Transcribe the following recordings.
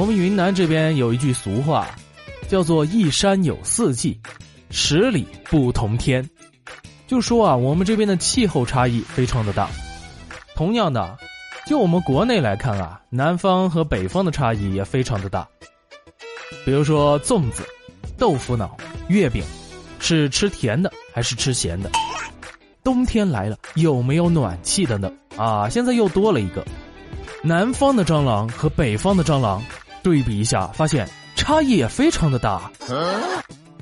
我们云南这边有一句俗话，叫做“一山有四季，十里不同天”，就说啊，我们这边的气候差异非常的大。同样的，就我们国内来看啊，南方和北方的差异也非常的大。比如说粽子、豆腐脑、月饼，是吃甜的还是吃咸的？冬天来了，有没有暖气的呢？啊，现在又多了一个，南方的蟑螂和北方的蟑螂对比一下，发现差异也非常的大。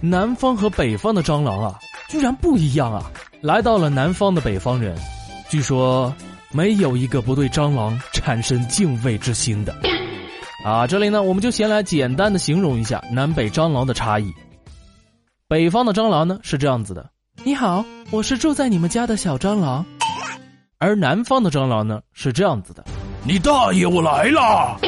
南方和北方的蟑螂啊，居然不一样啊！来到了南方的北方人，据说没有一个不对蟑螂产生敬畏之心的。啊，这里呢，我们就先来简单的形容一下南北蟑螂的差异。北方的蟑螂呢是这样子的：你好，我是住在你们家的小蟑螂。而南方的蟑螂呢是这样子的：你大爷，我来了！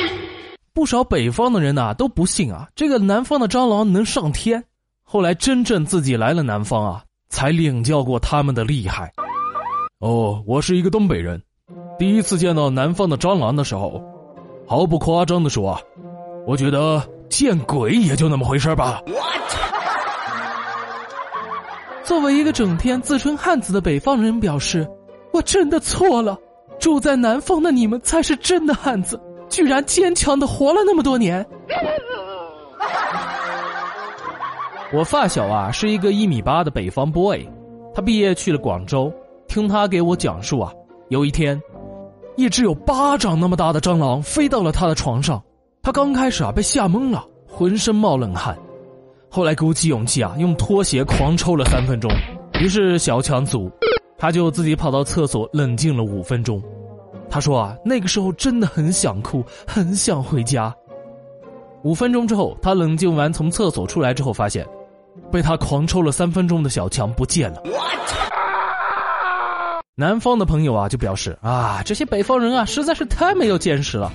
不少北方的人呐都不信啊，这个南方的蟑螂能上天。后来真正自己来了南方啊，才领教过他们的厉害。哦，我是一个东北人，第一次见到南方的蟑螂的时候。毫不夸张的说啊，我觉得见鬼也就那么回事吧。作为一个整天自称汉子的北方人，表示我真的错了。住在南方的你们才是真的汉子，居然坚强的活了那么多年。我发小啊是一个一米八的北方 boy，他毕业去了广州。听他给我讲述啊，有一天。一只有巴掌那么大的蟑螂飞到了他的床上，他刚开始啊被吓懵了，浑身冒冷汗，后来鼓起勇气啊用拖鞋狂抽了三分钟，于是小强组，他就自己跑到厕所冷静了五分钟。他说啊那个时候真的很想哭，很想回家。五分钟之后，他冷静完从厕所出来之后，发现被他狂抽了三分钟的小强不见了。南方的朋友啊，就表示啊，这些北方人啊，实在是太没有见识了。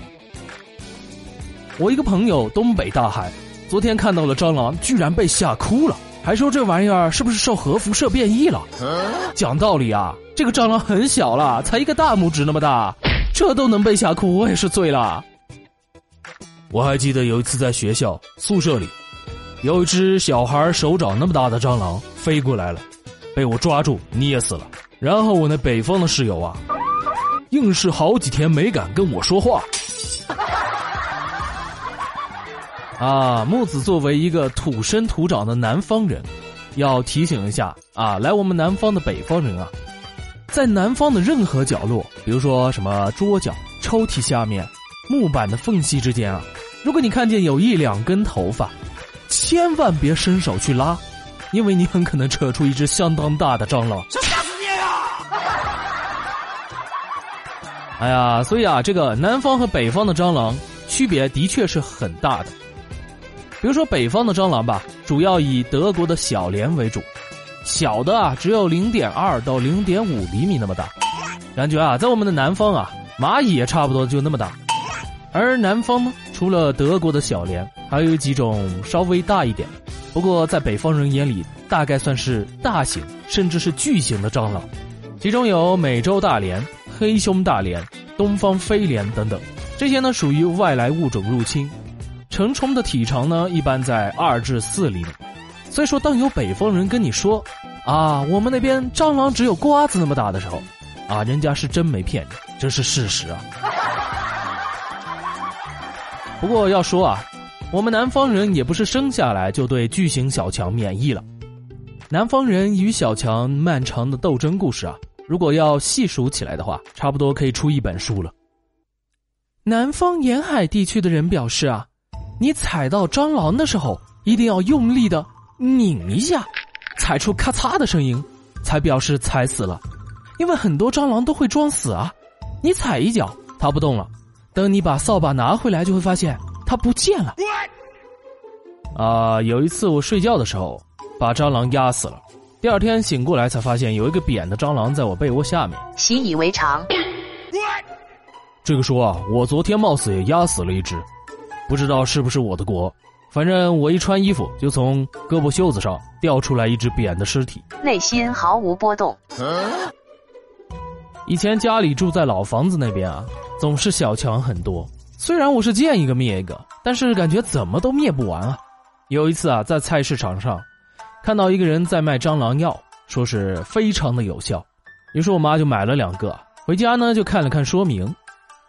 我一个朋友东北大汉，昨天看到了蟑螂，居然被吓哭了，还说这玩意儿是不是受核辐射变异了？讲道理啊，这个蟑螂很小了，才一个大拇指那么大，这都能被吓哭，我也是醉了。我还记得有一次在学校宿舍里，有一只小孩手掌那么大的蟑螂飞过来了，被我抓住捏死了。然后我那北方的室友啊，硬是好几天没敢跟我说话。啊，木子作为一个土生土长的南方人，要提醒一下啊，来我们南方的北方人啊，在南方的任何角落，比如说什么桌角、抽屉下面、木板的缝隙之间啊，如果你看见有一两根头发，千万别伸手去拉，因为你很可能扯出一只相当大的蟑螂。哎呀，所以啊，这个南方和北方的蟑螂区别的确是很大的。比如说北方的蟑螂吧，主要以德国的小蠊为主，小的啊只有零点二到零点五厘米那么大。感觉啊，在我们的南方啊，蚂蚁也差不多就那么大。而南方呢，除了德国的小蠊，还有几种稍微大一点，不过在北方人眼里大概算是大型甚至是巨型的蟑螂，其中有美洲大蠊。黑胸大蠊、东方飞蠊等等，这些呢属于外来物种入侵，成虫的体长呢一般在二至四厘米。所以说，当有北方人跟你说啊，我们那边蟑螂只有瓜子那么大的时候，啊，人家是真没骗你，这是事实啊。不过要说啊，我们南方人也不是生下来就对巨型小强免疫了，南方人与小强漫长的斗争故事啊。如果要细数起来的话，差不多可以出一本书了。南方沿海地区的人表示啊，你踩到蟑螂的时候，一定要用力的拧一下，踩出咔嚓的声音，才表示踩死了。因为很多蟑螂都会装死啊，你踩一脚它不动了，等你把扫把拿回来，就会发现它不见了。啊，有一次我睡觉的时候，把蟑螂压死了。第二天醒过来才发现有一个扁的蟑螂在我被窝下面，习以为常。这个说啊，我昨天貌似也压死了一只，不知道是不是我的锅。反正我一穿衣服，就从胳膊袖子上掉出来一只扁的尸体，内心毫无波动。以前家里住在老房子那边啊，总是小强很多，虽然我是见一个灭一个，但是感觉怎么都灭不完啊。有一次啊，在菜市场上看到一个人在卖蟑螂药，说是非常的有效，于是我妈就买了两个，回家呢就看了看说明，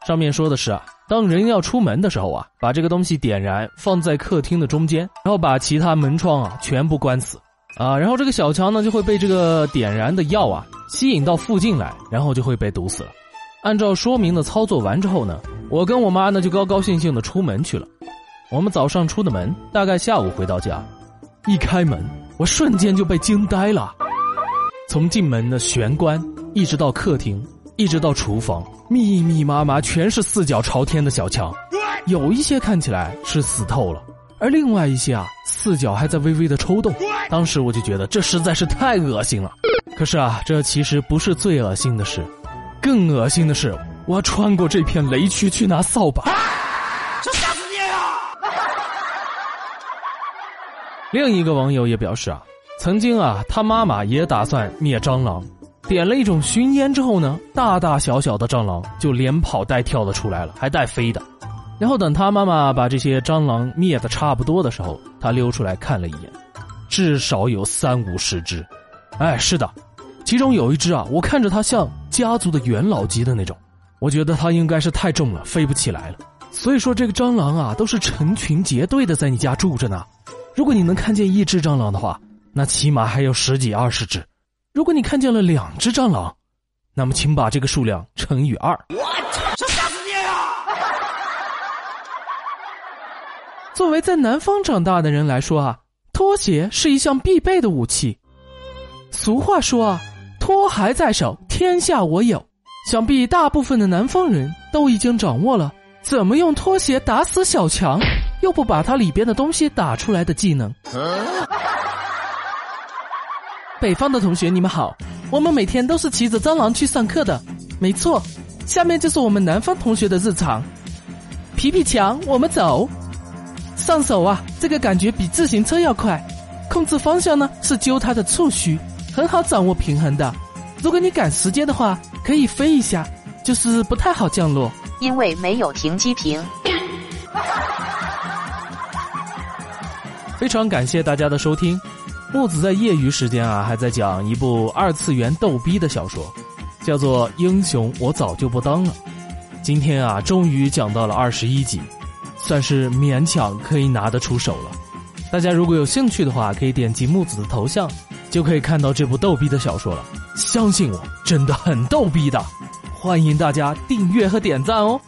上面说的是啊，当人要出门的时候啊，把这个东西点燃，放在客厅的中间，然后把其他门窗啊全部关死，啊，然后这个小强呢就会被这个点燃的药啊吸引到附近来，然后就会被毒死了。按照说明的操作完之后呢，我跟我妈呢就高高兴兴的出门去了。我们早上出的门，大概下午回到家，一开门，我瞬间就被惊呆了。从进门的玄关，一直到客厅，一直到厨房，密密麻麻全是四脚朝天的小强，有一些看起来是死透了，而另外一些啊，四脚还在微微的抽动。当时我就觉得这实在是太恶心了。可是啊，这其实不是最恶心的事。更恶心的是，我要穿过这片雷区去拿扫把。这吓死你啊！另一个网友也表示啊，曾经啊，他妈妈也打算灭蟑螂，点了一种熏烟之后呢，大大小小的蟑螂就连跑带跳的出来了，还带飞的。然后等他妈妈把这些蟑螂灭的差不多的时候，他溜出来看了一眼，至少有三五十只。哎，是的。其中有一只啊，我看着它像家族的元老级的那种，我觉得它应该是太重了，飞不起来了。所以说这个蟑螂啊，都是成群结队的在你家住着呢。如果你能看见一只蟑螂的话，那起码还有十几二十只。如果你看见了两只蟑螂，那么请把这个数量乘以二。我这吓死你啊！作为在南方长大的人来说啊，拖鞋是一项必备的武器。俗话说啊。拖鞋在手，天下我有。想必大部分的南方人都已经掌握了怎么用拖鞋打死小强，又不把它里边的东西打出来的技能。北方的同学你们好，我们每天都是骑着蟑螂去上课的。没错，下面就是我们南方同学的日常。皮皮墙，我们走。上手啊，这个感觉比自行车要快。控制方向呢，是揪它的触须。很好掌握平衡的，如果你赶时间的话，可以飞一下，就是不太好降落，因为没有停机坪。非常感谢大家的收听，木子在业余时间啊，还在讲一部二次元逗逼的小说，叫做《英雄我早就不当了》。今天啊，终于讲到了二十一集，算是勉强可以拿得出手了。大家如果有兴趣的话，可以点击木子的头像。就可以看到这部逗逼的小说了，相信我，真的很逗逼的，欢迎大家订阅和点赞哦。